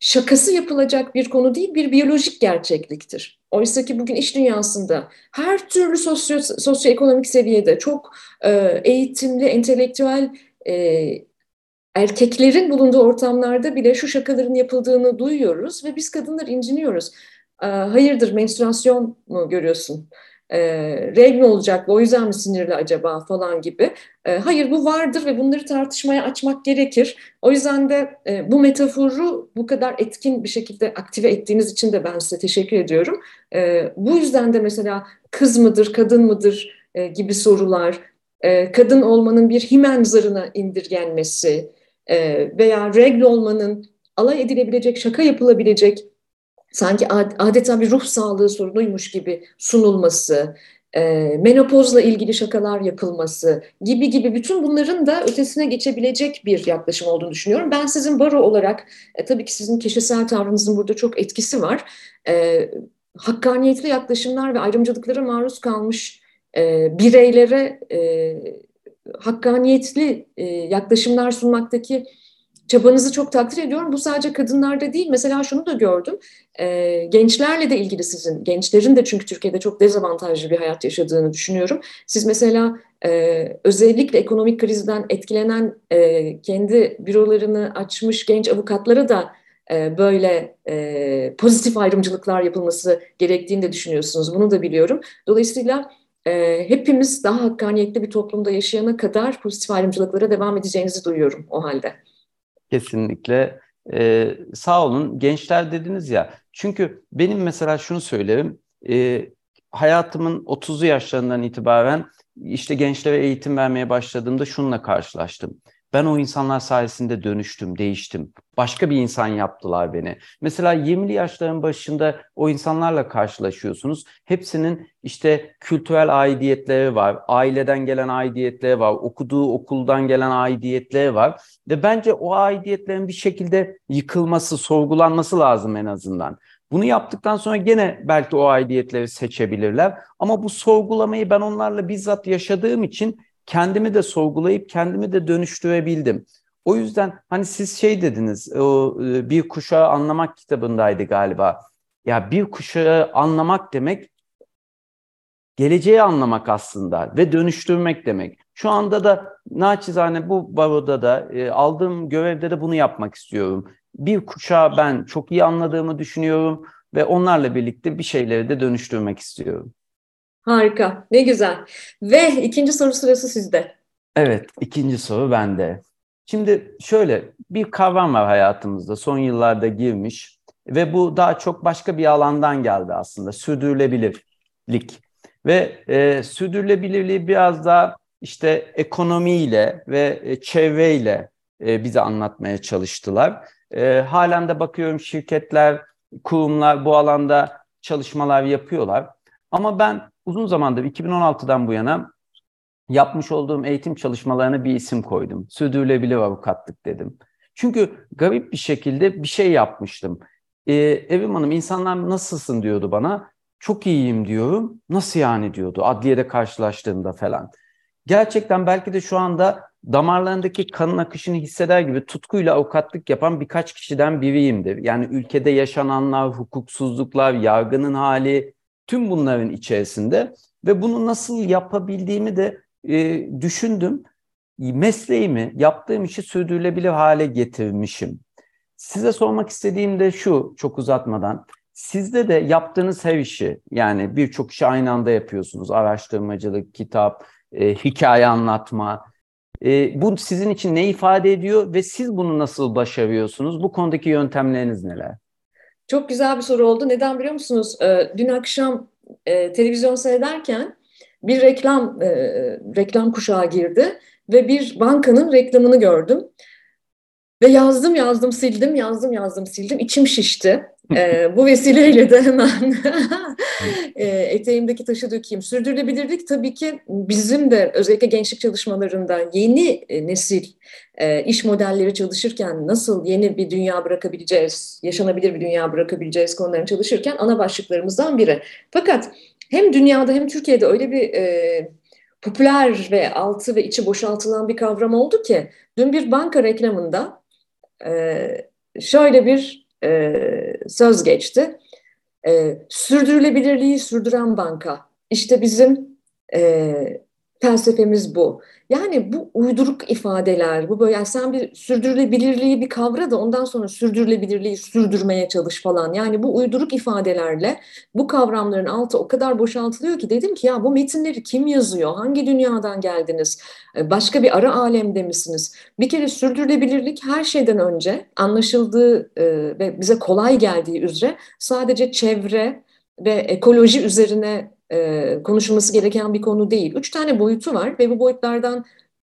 şakası yapılacak bir konu değil, bir biyolojik gerçekliktir. Oysa ki bugün iş dünyasında her türlü sosyo, sosyoekonomik seviyede çok e, eğitimli, entelektüel e, erkeklerin bulunduğu ortamlarda bile şu şakaların yapıldığını duyuyoruz ve biz kadınlar inciniyoruz. Ee, hayırdır menstruasyon mu görüyorsun? E, reg mi olacak o yüzden mi sinirli acaba falan gibi. E, hayır bu vardır ve bunları tartışmaya açmak gerekir. O yüzden de e, bu metaforu bu kadar etkin bir şekilde aktive ettiğiniz için de ben size teşekkür ediyorum. E, bu yüzden de mesela kız mıdır, kadın mıdır e, gibi sorular, e, kadın olmanın bir himen zarına indirgenmesi veya regl olmanın alay edilebilecek, şaka yapılabilecek sanki adeta bir ruh sağlığı sorunuymuş gibi sunulması, e, menopozla ilgili şakalar yapılması gibi gibi bütün bunların da ötesine geçebilecek bir yaklaşım olduğunu düşünüyorum. Ben sizin baro olarak, e, tabii ki sizin kişisel tavrınızın burada çok etkisi var. E, hakkaniyetli yaklaşımlar ve ayrımcılıklara maruz kalmış e, bireylere e, hakkaniyetli e, yaklaşımlar sunmaktaki çabanızı çok takdir ediyorum. Bu sadece kadınlarda değil. Mesela şunu da gördüm. E, gençlerle de ilgili sizin, gençlerin de çünkü Türkiye'de çok dezavantajlı bir hayat yaşadığını düşünüyorum. Siz mesela e, özellikle ekonomik krizden etkilenen e, kendi bürolarını açmış genç avukatlara da e, böyle e, pozitif ayrımcılıklar yapılması gerektiğini de düşünüyorsunuz. Bunu da biliyorum. Dolayısıyla e, hepimiz daha hakkaniyetli bir toplumda yaşayana kadar pozitif ayrımcılıklara devam edeceğinizi duyuyorum o halde. Kesinlikle. Ee, sağ olun. Gençler dediniz ya. Çünkü benim mesela şunu söylerim. E, hayatımın 30'lu yaşlarından itibaren işte gençlere eğitim vermeye başladığımda şununla karşılaştım. Ben o insanlar sayesinde dönüştüm, değiştim. Başka bir insan yaptılar beni. Mesela 20'li yaşların başında o insanlarla karşılaşıyorsunuz. Hepsinin işte kültürel aidiyetleri var, aileden gelen aidiyetleri var, okuduğu okuldan gelen aidiyetleri var. Ve bence o aidiyetlerin bir şekilde yıkılması, sorgulanması lazım en azından. Bunu yaptıktan sonra gene belki o aidiyetleri seçebilirler. Ama bu sorgulamayı ben onlarla bizzat yaşadığım için kendimi de sorgulayıp kendimi de dönüştürebildim. O yüzden hani siz şey dediniz, o e, bir kuşağı anlamak kitabındaydı galiba. Ya bir kuşağı anlamak demek geleceği anlamak aslında ve dönüştürmek demek. Şu anda da naçizane bu baroda da e, aldığım görevde de bunu yapmak istiyorum. Bir kuşağı ben çok iyi anladığımı düşünüyorum ve onlarla birlikte bir şeyleri de dönüştürmek istiyorum. Harika, ne güzel. Ve ikinci soru sırası sizde. Evet, ikinci soru bende. Şimdi şöyle bir kavram var hayatımızda son yıllarda girmiş ve bu daha çok başka bir alandan geldi aslında sürdürülebilirlik. Ve e, sürdürülebilirliği biraz daha işte ekonomiyle ve e, çevreyle e, bize anlatmaya çalıştılar. E, halen de bakıyorum şirketler, kurumlar bu alanda çalışmalar yapıyorlar. Ama ben uzun zamandır 2016'dan bu yana yapmış olduğum eğitim çalışmalarına bir isim koydum. Sürdürülebilir avukatlık dedim. Çünkü garip bir şekilde bir şey yapmıştım. Ee, Evim Hanım insanlar nasılsın diyordu bana. Çok iyiyim diyorum. Nasıl yani diyordu adliyede karşılaştığımda falan. Gerçekten belki de şu anda damarlarındaki kanın akışını hisseder gibi tutkuyla avukatlık yapan birkaç kişiden biriyimdir. Yani ülkede yaşananlar, hukuksuzluklar, yargının hali, tüm bunların içerisinde ve bunu nasıl yapabildiğimi de e, düşündüm. Mesleğimi, yaptığım işi sürdürülebilir hale getirmişim. Size sormak istediğim de şu, çok uzatmadan. Sizde de yaptığınız her işi, yani birçok işi aynı anda yapıyorsunuz. Araştırmacılık, kitap, e, hikaye anlatma. E, bu sizin için ne ifade ediyor ve siz bunu nasıl başarıyorsunuz? Bu konudaki yöntemleriniz neler? Çok güzel bir soru oldu. Neden biliyor musunuz? Ee, dün akşam e, televizyon seyrederken bir reklam e, reklam kuşağı girdi ve bir bankanın reklamını gördüm. Ve yazdım yazdım sildim yazdım yazdım sildim içim şişti. <laughs> E, bu vesileyle de hemen <laughs> e, eteğimdeki taşı dökeyim. Sürdürülebilirlik tabii ki bizim de özellikle gençlik çalışmalarında yeni nesil e, iş modelleri çalışırken nasıl yeni bir dünya bırakabileceğiz, yaşanabilir bir dünya bırakabileceğiz konularını çalışırken ana başlıklarımızdan biri. Fakat hem dünyada hem Türkiye'de öyle bir e, popüler ve altı ve içi boşaltılan bir kavram oldu ki dün bir banka reklamında e, şöyle bir e, söz geçti. E, sürdürülebilirliği sürdüren banka. İşte bizim e, felsefemiz bu. Yani bu uyduruk ifadeler, bu böyle yani sen bir sürdürülebilirliği bir kavra da ondan sonra sürdürülebilirliği sürdürmeye çalış falan. Yani bu uyduruk ifadelerle bu kavramların altı o kadar boşaltılıyor ki dedim ki ya bu metinleri kim yazıyor? Hangi dünyadan geldiniz? Ee, başka bir ara alemde misiniz? Bir kere sürdürülebilirlik her şeyden önce anlaşıldığı e, ve bize kolay geldiği üzere sadece çevre ve ekoloji üzerine e, konuşulması gereken bir konu değil. Üç tane boyutu var ve bu boyutlardan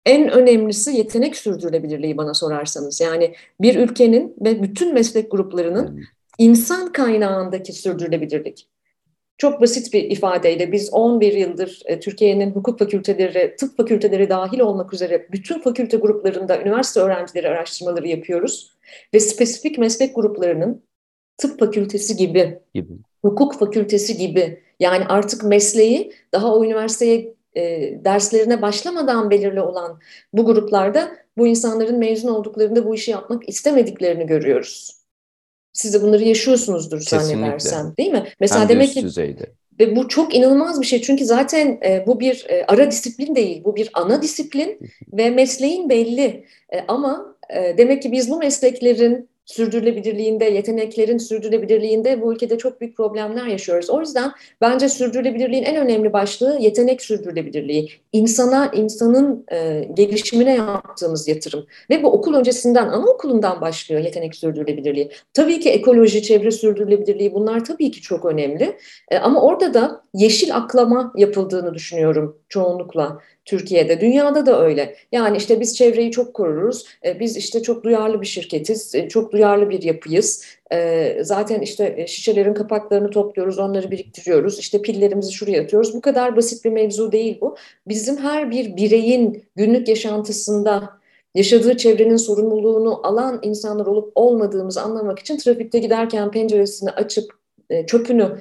en önemlisi yetenek sürdürülebilirliği bana sorarsanız. Yani bir ülkenin ve bütün meslek gruplarının insan kaynağındaki sürdürülebilirlik. Çok basit bir ifadeyle biz 11 yıldır e, Türkiye'nin hukuk fakülteleri, tıp fakülteleri dahil olmak üzere bütün fakülte gruplarında üniversite öğrencileri araştırmaları yapıyoruz. Ve spesifik meslek gruplarının tıp fakültesi gibi, gibi. hukuk fakültesi gibi yani artık mesleği daha o üniversiteye e, derslerine başlamadan belirli olan bu gruplarda bu insanların mezun olduklarında bu işi yapmak istemediklerini görüyoruz. Siz de bunları yaşıyorsunuzdur Kesinlikle. zannedersem değil mi? Mesela Hem demek ki düzeyde. Ve bu çok inanılmaz bir şey çünkü zaten e, bu bir e, ara disiplin değil, bu bir ana disiplin ve mesleğin belli. E, ama e, demek ki biz bu mesleklerin sürdürülebilirliğinde, yeteneklerin sürdürülebilirliğinde bu ülkede çok büyük problemler yaşıyoruz. O yüzden bence sürdürülebilirliğin en önemli başlığı yetenek sürdürülebilirliği. İnsana, insanın e, gelişimine yaptığımız yatırım. Ve bu okul öncesinden, anaokulundan başlıyor yetenek sürdürülebilirliği. Tabii ki ekoloji, çevre sürdürülebilirliği bunlar tabii ki çok önemli. E, ama orada da yeşil aklama yapıldığını düşünüyorum çoğunlukla. Türkiye'de, dünyada da öyle. Yani işte biz çevreyi çok koruruz, e, biz işte çok duyarlı bir şirketiz, e, çok duyarlı bir yapıyız. E, zaten işte şişelerin kapaklarını topluyoruz, onları biriktiriyoruz, işte pillerimizi şuraya atıyoruz. Bu kadar basit bir mevzu değil bu. Bizim her bir bireyin günlük yaşantısında yaşadığı çevrenin sorumluluğunu alan insanlar olup olmadığımızı anlamak için trafikte giderken penceresini açıp çöpünü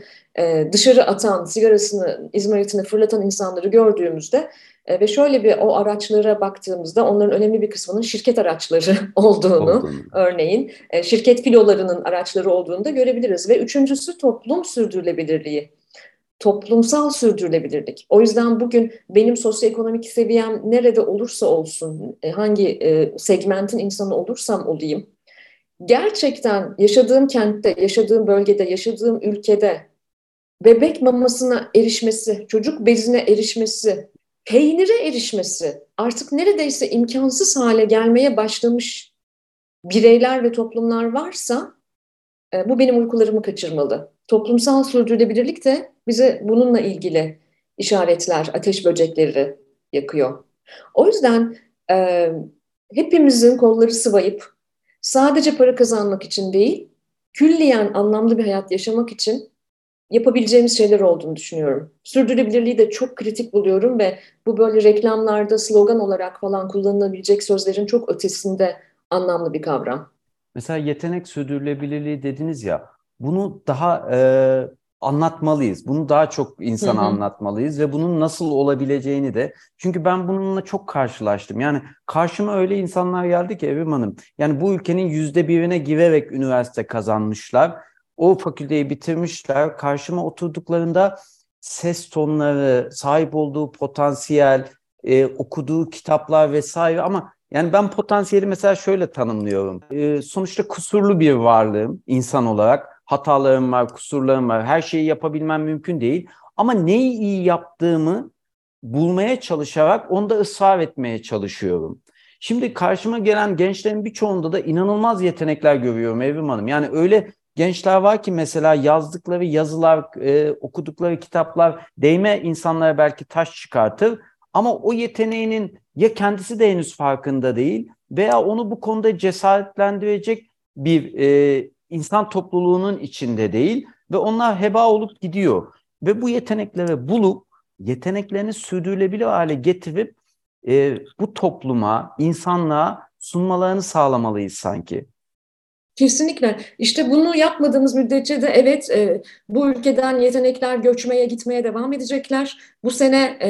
dışarı atan, sigarasını, izmaritini fırlatan insanları gördüğümüzde e, ve şöyle bir o araçlara baktığımızda onların önemli bir kısmının şirket araçları <laughs> olduğunu Olduğunu. örneğin e, şirket filolarının araçları olduğunu da görebiliriz. Ve üçüncüsü toplum sürdürülebilirliği toplumsal sürdürülebilirlik. O yüzden bugün benim sosyoekonomik seviyem nerede olursa olsun, e, hangi segmentin insanı olursam olayım, gerçekten yaşadığım kentte, yaşadığım bölgede, yaşadığım ülkede bebek mamasına erişmesi, çocuk bezine erişmesi, peynire erişmesi artık neredeyse imkansız hale gelmeye başlamış bireyler ve toplumlar varsa e, bu benim uykularımı kaçırmalı. Toplumsal sürdürülebilirlik de bize bununla ilgili işaretler, ateş böcekleri yakıyor. O yüzden e, hepimizin kolları sıvayıp sadece para kazanmak için değil, külliyen anlamlı bir hayat yaşamak için yapabileceğimiz şeyler olduğunu düşünüyorum. Sürdürülebilirliği de çok kritik buluyorum ve bu böyle reklamlarda slogan olarak falan kullanılabilecek sözlerin çok ötesinde anlamlı bir kavram. Mesela yetenek sürdürülebilirliği dediniz ya, bunu daha e, anlatmalıyız. Bunu daha çok insana anlatmalıyız ve bunun nasıl olabileceğini de. Çünkü ben bununla çok karşılaştım. Yani karşıma öyle insanlar geldi ki Evrim Hanım. Yani bu ülkenin yüzde birine girerek üniversite kazanmışlar o fakülteyi bitirmişler. Karşıma oturduklarında ses tonları, sahip olduğu potansiyel, e, okuduğu kitaplar vesaire ama yani ben potansiyeli mesela şöyle tanımlıyorum. E, sonuçta kusurlu bir varlığım insan olarak. Hatalarım var, kusurlarım var. Her şeyi yapabilmem mümkün değil. Ama neyi iyi yaptığımı bulmaya çalışarak onda ısrar etmeye çalışıyorum. Şimdi karşıma gelen gençlerin birçoğunda da inanılmaz yetenekler görüyorum Evrim Hanım. Yani öyle gençler var ki mesela yazdıkları yazılar, e, okudukları kitaplar değme insanlara belki taş çıkartır. Ama o yeteneğinin ya kendisi de henüz farkında değil veya onu bu konuda cesaretlendirecek bir e, insan topluluğunun içinde değil ve onlar heba olup gidiyor. Ve bu yetenekleri bulup yeteneklerini sürdürülebilir hale getirip e, bu topluma, insanlığa sunmalarını sağlamalıyız sanki. Kesinlikle. İşte bunu yapmadığımız müddetçe de evet e, bu ülkeden yetenekler göçmeye gitmeye devam edecekler. Bu sene e,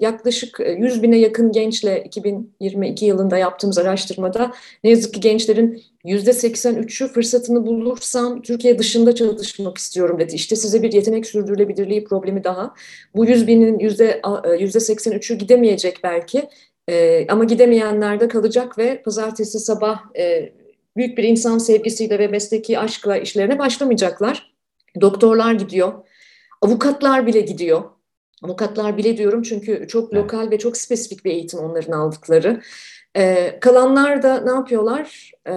yaklaşık 100 bine yakın gençle 2022 yılında yaptığımız araştırmada ne yazık ki gençlerin %83'ü fırsatını bulursam Türkiye dışında çalışmak istiyorum dedi. İşte size bir yetenek sürdürülebilirliği problemi daha. Bu 100 binin %83'ü gidemeyecek belki. E, ama gidemeyenler de kalacak ve pazartesi sabah e, büyük bir insan sevgisiyle ve mesleki aşkla işlerine başlamayacaklar. Doktorlar gidiyor, avukatlar bile gidiyor. Avukatlar bile diyorum çünkü çok lokal ve çok spesifik bir eğitim onların aldıkları. Ee, kalanlar da ne yapıyorlar? Ee,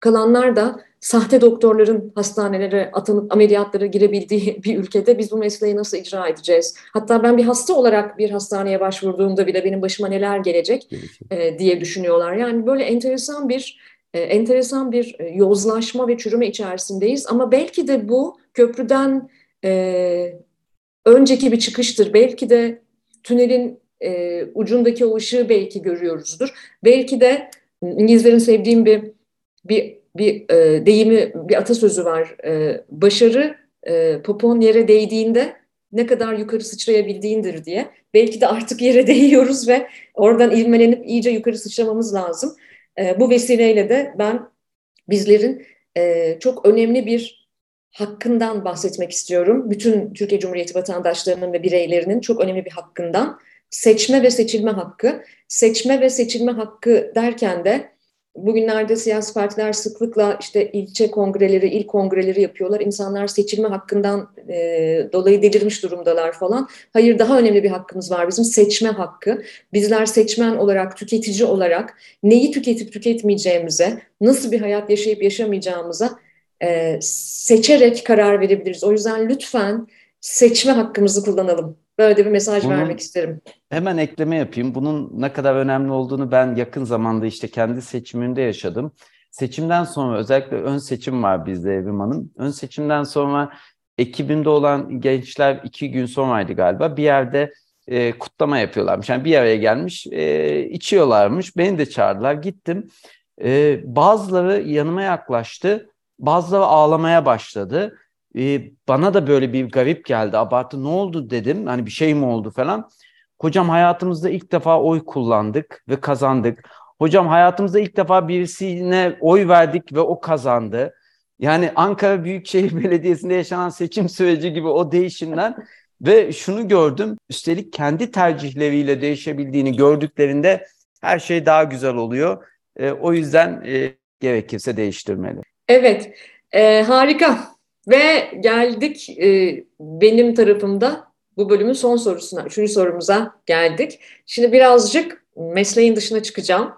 kalanlar da sahte doktorların hastanelere atanıp ameliyatlara girebildiği <laughs> bir ülkede biz bu mesleği nasıl icra edeceğiz? Hatta ben bir hasta olarak bir hastaneye başvurduğumda bile benim başıma neler gelecek e, diye düşünüyorlar. Yani böyle enteresan bir enteresan bir e, yozlaşma ve çürüme içerisindeyiz. Ama belki de bu köprüden e, önceki bir çıkıştır. Belki de tünelin e, ucundaki o ışığı belki görüyoruzdur. Belki de İngilizlerin sevdiğim bir bir bir e, deyimi, bir atasözü var. E, başarı e, popon yere değdiğinde ne kadar yukarı sıçrayabildiğindir diye. Belki de artık yere <laughs> değiyoruz ve oradan ilmelenip iyice yukarı sıçramamız lazım. E, bu vesileyle de ben bizlerin e, çok önemli bir hakkından bahsetmek istiyorum. Bütün Türkiye Cumhuriyeti vatandaşlarının ve bireylerinin çok önemli bir hakkından. Seçme ve seçilme hakkı. Seçme ve seçilme hakkı derken de bugünlerde siyasi partiler sıklıkla işte ilçe kongreleri, il kongreleri yapıyorlar. İnsanlar seçilme hakkından e, dolayı delirmiş durumdalar falan. Hayır daha önemli bir hakkımız var bizim seçme hakkı. Bizler seçmen olarak, tüketici olarak neyi tüketip tüketmeyeceğimize, nasıl bir hayat yaşayıp yaşamayacağımıza e, seçerek karar verebiliriz. O yüzden lütfen seçme hakkımızı kullanalım. Böyle bir mesaj Bunu vermek isterim. Hemen ekleme yapayım. Bunun ne kadar önemli olduğunu ben yakın zamanda işte kendi seçimimde yaşadım. Seçimden sonra özellikle ön seçim var bizde Evrim Hanım. Ön seçimden sonra ekibinde olan gençler iki gün sonraydı galiba bir yerde e, kutlama yapıyorlarmış. Yani bir araya gelmiş e, içiyorlarmış. Beni de çağırdılar gittim. E, bazıları yanıma yaklaştı. Bazıları ağlamaya başladı e, bana da böyle bir garip geldi. Abartı ne oldu dedim. Hani bir şey mi oldu falan. Hocam hayatımızda ilk defa oy kullandık ve kazandık. Hocam hayatımızda ilk defa birisine oy verdik ve o kazandı. Yani Ankara Büyükşehir <laughs> Belediyesi'nde yaşanan seçim süreci gibi o değişimden ve şunu gördüm. Üstelik kendi tercihleriyle değişebildiğini gördüklerinde her şey daha güzel oluyor. E, o yüzden e, gerekirse değiştirmeli. Evet, e, harika. Ve geldik e, benim tarafımda bu bölümün son sorusuna, üçüncü sorumuza geldik. Şimdi birazcık mesleğin dışına çıkacağım.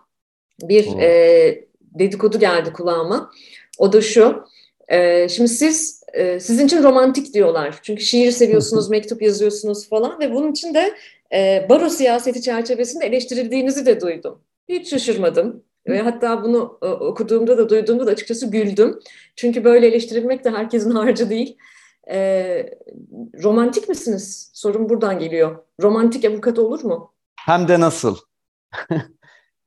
Bir e, dedikodu geldi kulağıma. O da şu. E, şimdi siz e, sizin için romantik diyorlar. Çünkü şiir seviyorsunuz, <laughs> mektup yazıyorsunuz falan ve bunun için de e, baro siyaseti çerçevesinde eleştirildiğinizi de duydum. Hiç şaşırmadım. Ve hatta bunu e, okuduğumda da duyduğumda da açıkçası güldüm. Çünkü böyle eleştirilmek de herkesin <laughs> harcı değil. E, romantik misiniz? Sorun buradan geliyor. Romantik avukat olur mu? Hem de nasıl? <laughs>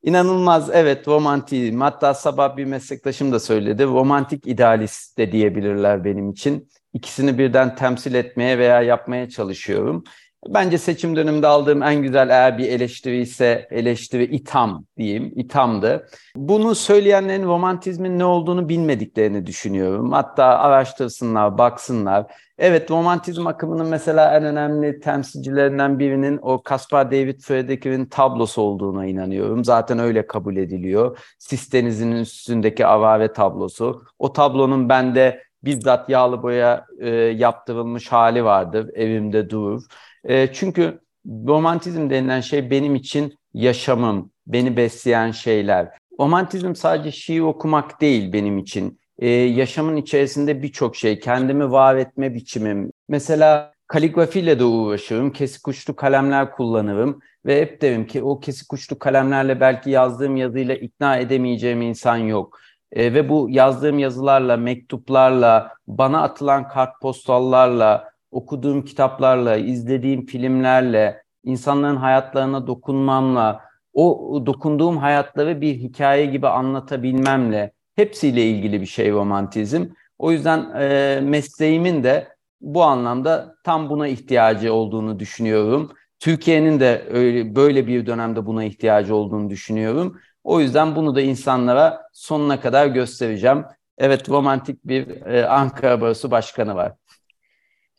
İnanılmaz evet romantiyim. Hatta sabah bir meslektaşım da söyledi. Romantik idealist de diyebilirler benim için. İkisini birden temsil etmeye veya yapmaya çalışıyorum. Bence seçim döneminde aldığım en güzel eğer bir eleştiri ise eleştiri itham diyeyim, ithamdı. Bunu söyleyenlerin romantizmin ne olduğunu bilmediklerini düşünüyorum. Hatta araştırsınlar, baksınlar. Evet romantizm akımının mesela en önemli temsilcilerinden birinin o Caspar David Friedrich'in tablosu olduğuna inanıyorum. Zaten öyle kabul ediliyor. Sistenizin üstündeki avare tablosu. O tablonun bende bizzat yağlı boya e, yaptırılmış hali vardır. Evimde durur. E, çünkü romantizm denilen şey benim için yaşamım, beni besleyen şeyler. Romantizm sadece şiir okumak değil benim için. E, yaşamın içerisinde birçok şey, kendimi var etme biçimim. Mesela kaligrafiyle de uğraşırım, kesik uçlu kalemler kullanırım ve hep derim ki o kesik uçlu kalemlerle belki yazdığım yazıyla ikna edemeyeceğim insan yok. E, ve bu yazdığım yazılarla, mektuplarla, bana atılan kartpostallarla, okuduğum kitaplarla, izlediğim filmlerle, insanların hayatlarına dokunmamla, o dokunduğum hayatları bir hikaye gibi anlatabilmemle Hepsiyle ilgili bir şey romantizm. O yüzden e, mesleğimin de bu anlamda tam buna ihtiyacı olduğunu düşünüyorum. Türkiye'nin de öyle böyle bir dönemde buna ihtiyacı olduğunu düşünüyorum. O yüzden bunu da insanlara sonuna kadar göstereceğim. Evet romantik bir e, Ankara Barosu Başkanı var.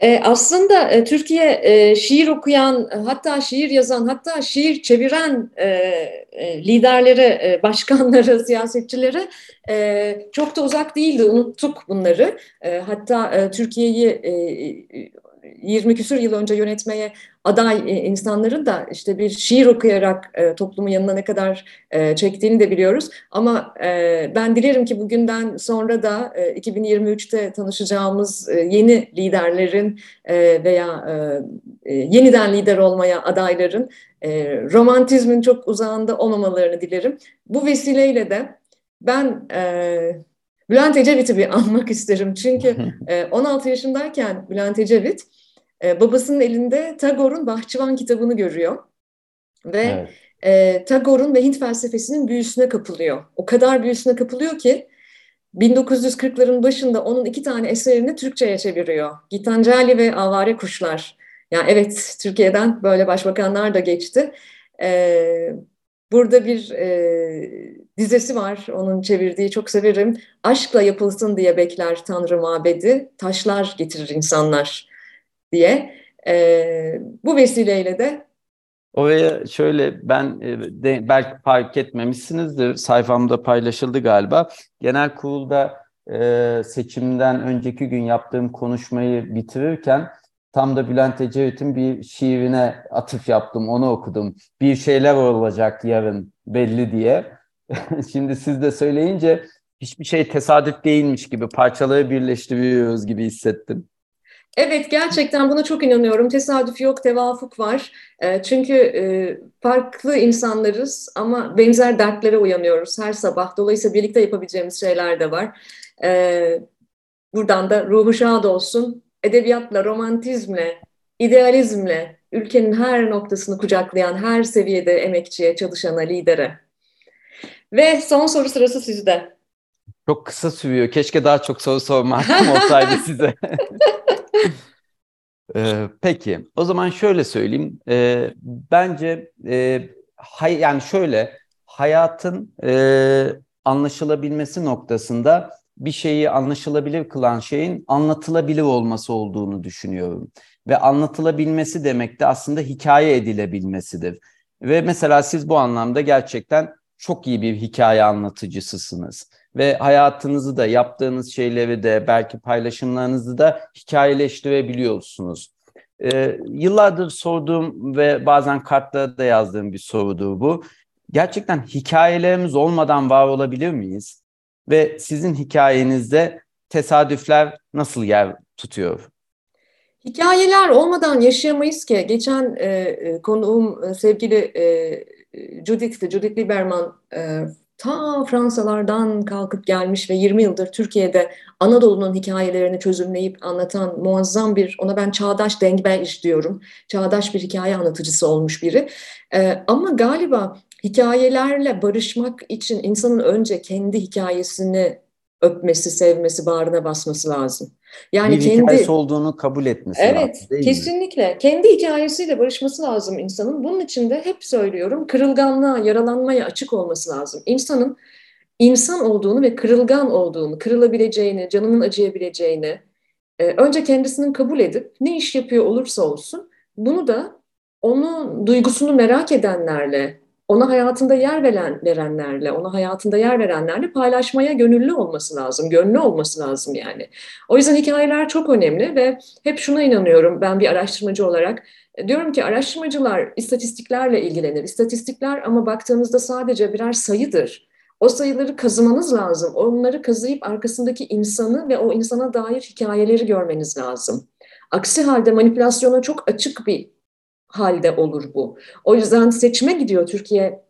E, aslında e, Türkiye e, şiir okuyan, hatta şiir yazan, hatta şiir çeviren liderlere, başkanları, <laughs> siyasetçilere çok da uzak değildi. Unuttuk bunları. Hatta e, Türkiye'yi 20 küsur yıl önce yönetmeye aday e, insanların da işte bir şiir okuyarak e, toplumu yanına ne kadar e, çektiğini de biliyoruz. Ama e, ben dilerim ki bugünden sonra da e, 2023'te tanışacağımız e, yeni liderlerin e, veya e, yeniden lider olmaya adayların e, romantizmin çok uzağında olmamalarını dilerim. Bu vesileyle de ben e, Bülent Ecevit'i bir <laughs> anmak isterim. Çünkü <laughs> 16 yaşındayken Bülent Ecevit babasının elinde Tagore'un Bahçıvan kitabını görüyor. Ve evet. Tagore'un ve Hint felsefesinin büyüsüne kapılıyor. O kadar büyüsüne kapılıyor ki 1940'ların başında onun iki tane eserini Türkçe'ye çeviriyor. Gitancali ve Avare Kuşlar. Yani evet Türkiye'den böyle başbakanlar da geçti. Ee, burada bir e, dizesi var onun çevirdiği çok severim. Aşkla yapılsın diye bekler Tanrı mabedi, taşlar getirir insanlar diye. E, bu vesileyle de Oraya şöyle ben e, de, belki fark etmemişsinizdir sayfamda paylaşıldı galiba. Genel kurulda e, seçimden önceki gün yaptığım konuşmayı bitirirken tam da Bülent Ecevit'in bir şiirine atıf yaptım, onu okudum. Bir şeyler olacak yarın belli diye. <laughs> Şimdi siz de söyleyince hiçbir şey tesadüf değilmiş gibi parçaları birleştiriyoruz gibi hissettim. Evet gerçekten buna çok inanıyorum. Tesadüf yok, tevafuk var. E, çünkü e, farklı insanlarız ama benzer dertlere uyanıyoruz her sabah. Dolayısıyla birlikte yapabileceğimiz şeyler de var. E, buradan da ruhu şad olsun. Edebiyatla, romantizmle, idealizmle ülkenin her noktasını kucaklayan her seviyede emekçiye, çalışana, lidere ve son soru sırası sizde. Çok kısa sürüyor. Keşke daha çok soru sormazdım olsaydı <laughs> size. <laughs> <laughs> ee, peki, o zaman şöyle söyleyeyim. Ee, bence e, hay, yani şöyle hayatın e, anlaşılabilmesi noktasında bir şeyi anlaşılabilir kılan şeyin anlatılabilir olması olduğunu düşünüyorum. Ve anlatılabilmesi demek de aslında hikaye edilebilmesidir. Ve mesela siz bu anlamda gerçekten çok iyi bir hikaye anlatıcısısınız. Ve hayatınızı da yaptığınız şeyleri de belki paylaşımlarınızı da hikayeleştirebiliyorsunuz. Ee, yıllardır sorduğum ve bazen kartlara da yazdığım bir sorudur bu. Gerçekten hikayelerimiz olmadan var olabilir miyiz? Ve sizin hikayenizde tesadüfler nasıl yer tutuyor? Hikayeler olmadan yaşayamayız ki. Geçen e, e konuğum e, sevgili e, Judith'ti, Judith Lieberman e, ta Fransalardan kalkıp gelmiş ve 20 yıldır Türkiye'de Anadolu'nun hikayelerini çözümleyip anlatan muazzam bir, ona ben çağdaş Dengbej diyorum, çağdaş bir hikaye anlatıcısı olmuş biri. E, ama galiba hikayelerle barışmak için insanın önce kendi hikayesini öpmesi, sevmesi, bağrına basması lazım. Yani bir kendi hikayesi olduğunu kabul etmesi evet, lazım. Evet, kesinlikle. Mi? Kendi hikayesiyle barışması lazım insanın. Bunun için de hep söylüyorum, kırılganlığa, yaralanmaya açık olması lazım. İnsanın insan olduğunu ve kırılgan olduğunu, kırılabileceğini, canının acıyabileceğini e, önce kendisinin kabul edip ne iş yapıyor olursa olsun bunu da onun duygusunu merak edenlerle, ona hayatında yer veren, verenlerle, ona hayatında yer verenlerle paylaşmaya gönüllü olması lazım, gönlü olması lazım yani. O yüzden hikayeler çok önemli ve hep şuna inanıyorum ben bir araştırmacı olarak. Diyorum ki araştırmacılar istatistiklerle ilgilenir. İstatistikler ama baktığımızda sadece birer sayıdır. O sayıları kazımanız lazım. Onları kazıyıp arkasındaki insanı ve o insana dair hikayeleri görmeniz lazım. Aksi halde manipülasyona çok açık bir halde olur bu. O yüzden seçime gidiyor Türkiye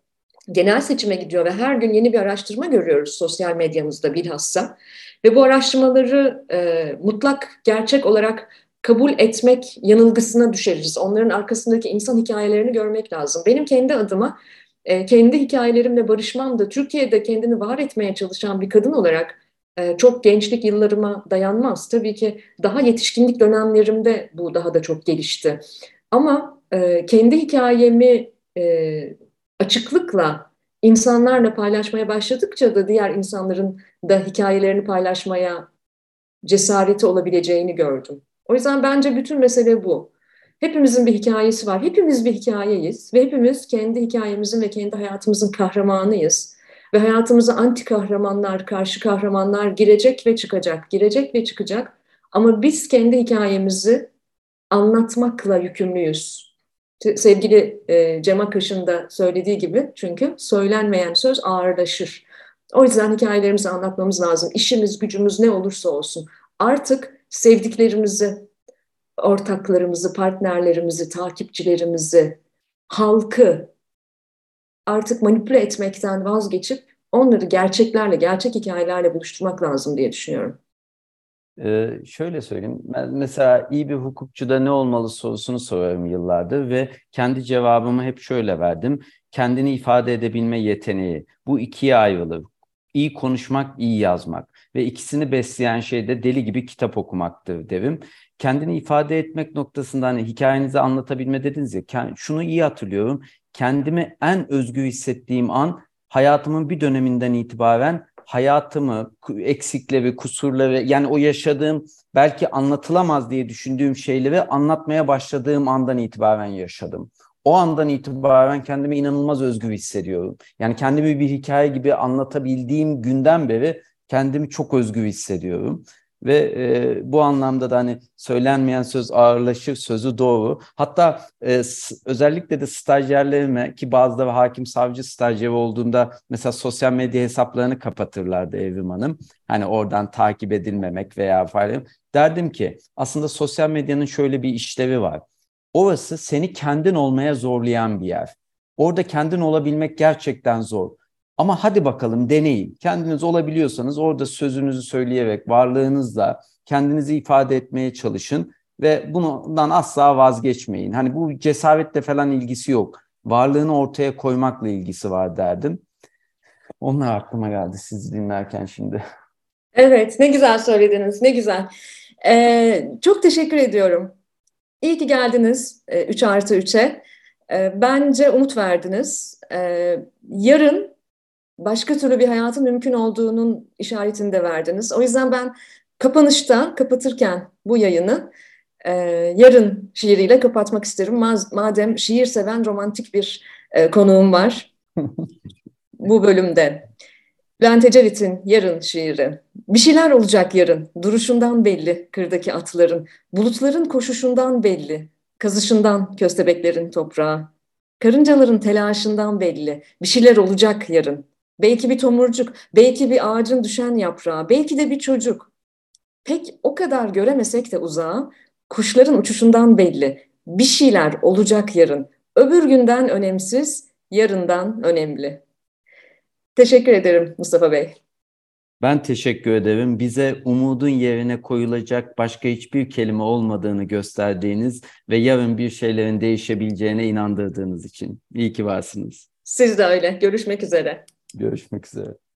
genel seçime gidiyor ve her gün yeni bir araştırma görüyoruz sosyal medyamızda bilhassa. Ve bu araştırmaları e, mutlak gerçek olarak kabul etmek yanılgısına düşeriz. Onların arkasındaki insan hikayelerini görmek lazım. Benim kendi adıma e, kendi hikayelerimle barışmam da Türkiye'de kendini var etmeye çalışan bir kadın olarak e, çok gençlik yıllarıma dayanmaz. Tabii ki daha yetişkinlik dönemlerimde bu daha da çok gelişti. Ama e, kendi hikayemi e, açıklıkla insanlarla paylaşmaya başladıkça da diğer insanların da hikayelerini paylaşmaya cesareti olabileceğini gördüm. O yüzden bence bütün mesele bu. Hepimizin bir hikayesi var. Hepimiz bir hikayeyiz ve hepimiz kendi hikayemizin ve kendi hayatımızın kahramanıyız. Ve hayatımıza anti kahramanlar, karşı kahramanlar girecek ve çıkacak, girecek ve çıkacak. Ama biz kendi hikayemizi anlatmakla yükümlüyüz. Sevgili e, Cem Akış'ın da söylediği gibi çünkü söylenmeyen söz ağırlaşır. O yüzden hikayelerimizi anlatmamız lazım. İşimiz, gücümüz ne olursa olsun. Artık sevdiklerimizi, ortaklarımızı, partnerlerimizi, takipçilerimizi, halkı artık manipüle etmekten vazgeçip onları gerçeklerle, gerçek hikayelerle buluşturmak lazım diye düşünüyorum. Ee, şöyle söyleyeyim. Ben mesela iyi bir hukukçuda ne olmalı sorusunu sorarım yıllardır ve kendi cevabımı hep şöyle verdim. Kendini ifade edebilme yeteneği. Bu ikiye ayrılır. İyi konuşmak, iyi yazmak ve ikisini besleyen şey de deli gibi kitap okumaktır derim. Kendini ifade etmek noktasında hani hikayenizi anlatabilme dediniz ya, şunu iyi hatırlıyorum. Kendimi en özgür hissettiğim an hayatımın bir döneminden itibaren hayatımı, eksikleri, kusurları yani o yaşadığım belki anlatılamaz diye düşündüğüm şeyleri anlatmaya başladığım andan itibaren yaşadım. O andan itibaren kendimi inanılmaz özgür hissediyorum. Yani kendimi bir hikaye gibi anlatabildiğim günden beri kendimi çok özgür hissediyorum. Ve e, bu anlamda da hani söylenmeyen söz ağırlaşır sözü doğru. Hatta e, özellikle de stajyerlerime ki bazıları hakim savcı stajyeri olduğunda mesela sosyal medya hesaplarını kapatırlardı Evrim Hanım. Hani oradan takip edilmemek veya falan. Derdim ki aslında sosyal medyanın şöyle bir işlevi var. Orası seni kendin olmaya zorlayan bir yer. Orada kendin olabilmek gerçekten zor. Ama hadi bakalım deneyin. Kendiniz olabiliyorsanız orada sözünüzü söyleyerek, varlığınızla kendinizi ifade etmeye çalışın ve bundan asla vazgeçmeyin. Hani bu cesaretle falan ilgisi yok. Varlığını ortaya koymakla ilgisi var derdim. Onlar aklıma geldi sizi dinlerken şimdi. Evet, ne güzel söylediniz, ne güzel. Ee, çok teşekkür ediyorum. İyi ki geldiniz 3 artı 3'e. Ee, bence umut verdiniz. Ee, yarın başka türlü bir hayatın mümkün olduğunun işaretini de verdiniz. O yüzden ben kapanışta, kapatırken bu yayını e, yarın şiiriyle kapatmak isterim. Madem şiir seven romantik bir e, konuğum var <laughs> bu bölümde. Bülent Ecevit'in Yarın şiiri. Bir şeyler olacak yarın. Duruşundan belli kırdaki atların. Bulutların koşuşundan belli. Kazışından köstebeklerin toprağa. Karıncaların telaşından belli. Bir şeyler olacak yarın. Belki bir tomurcuk, belki bir ağacın düşen yaprağı, belki de bir çocuk. Pek o kadar göremesek de uzağa, kuşların uçuşundan belli. Bir şeyler olacak yarın. Öbür günden önemsiz, yarından önemli. Teşekkür ederim Mustafa Bey. Ben teşekkür ederim. Bize umudun yerine koyulacak başka hiçbir kelime olmadığını gösterdiğiniz ve yarın bir şeylerin değişebileceğine inandırdığınız için. İyi ki varsınız. Siz de öyle. Görüşmek üzere. Görüşmek üzere.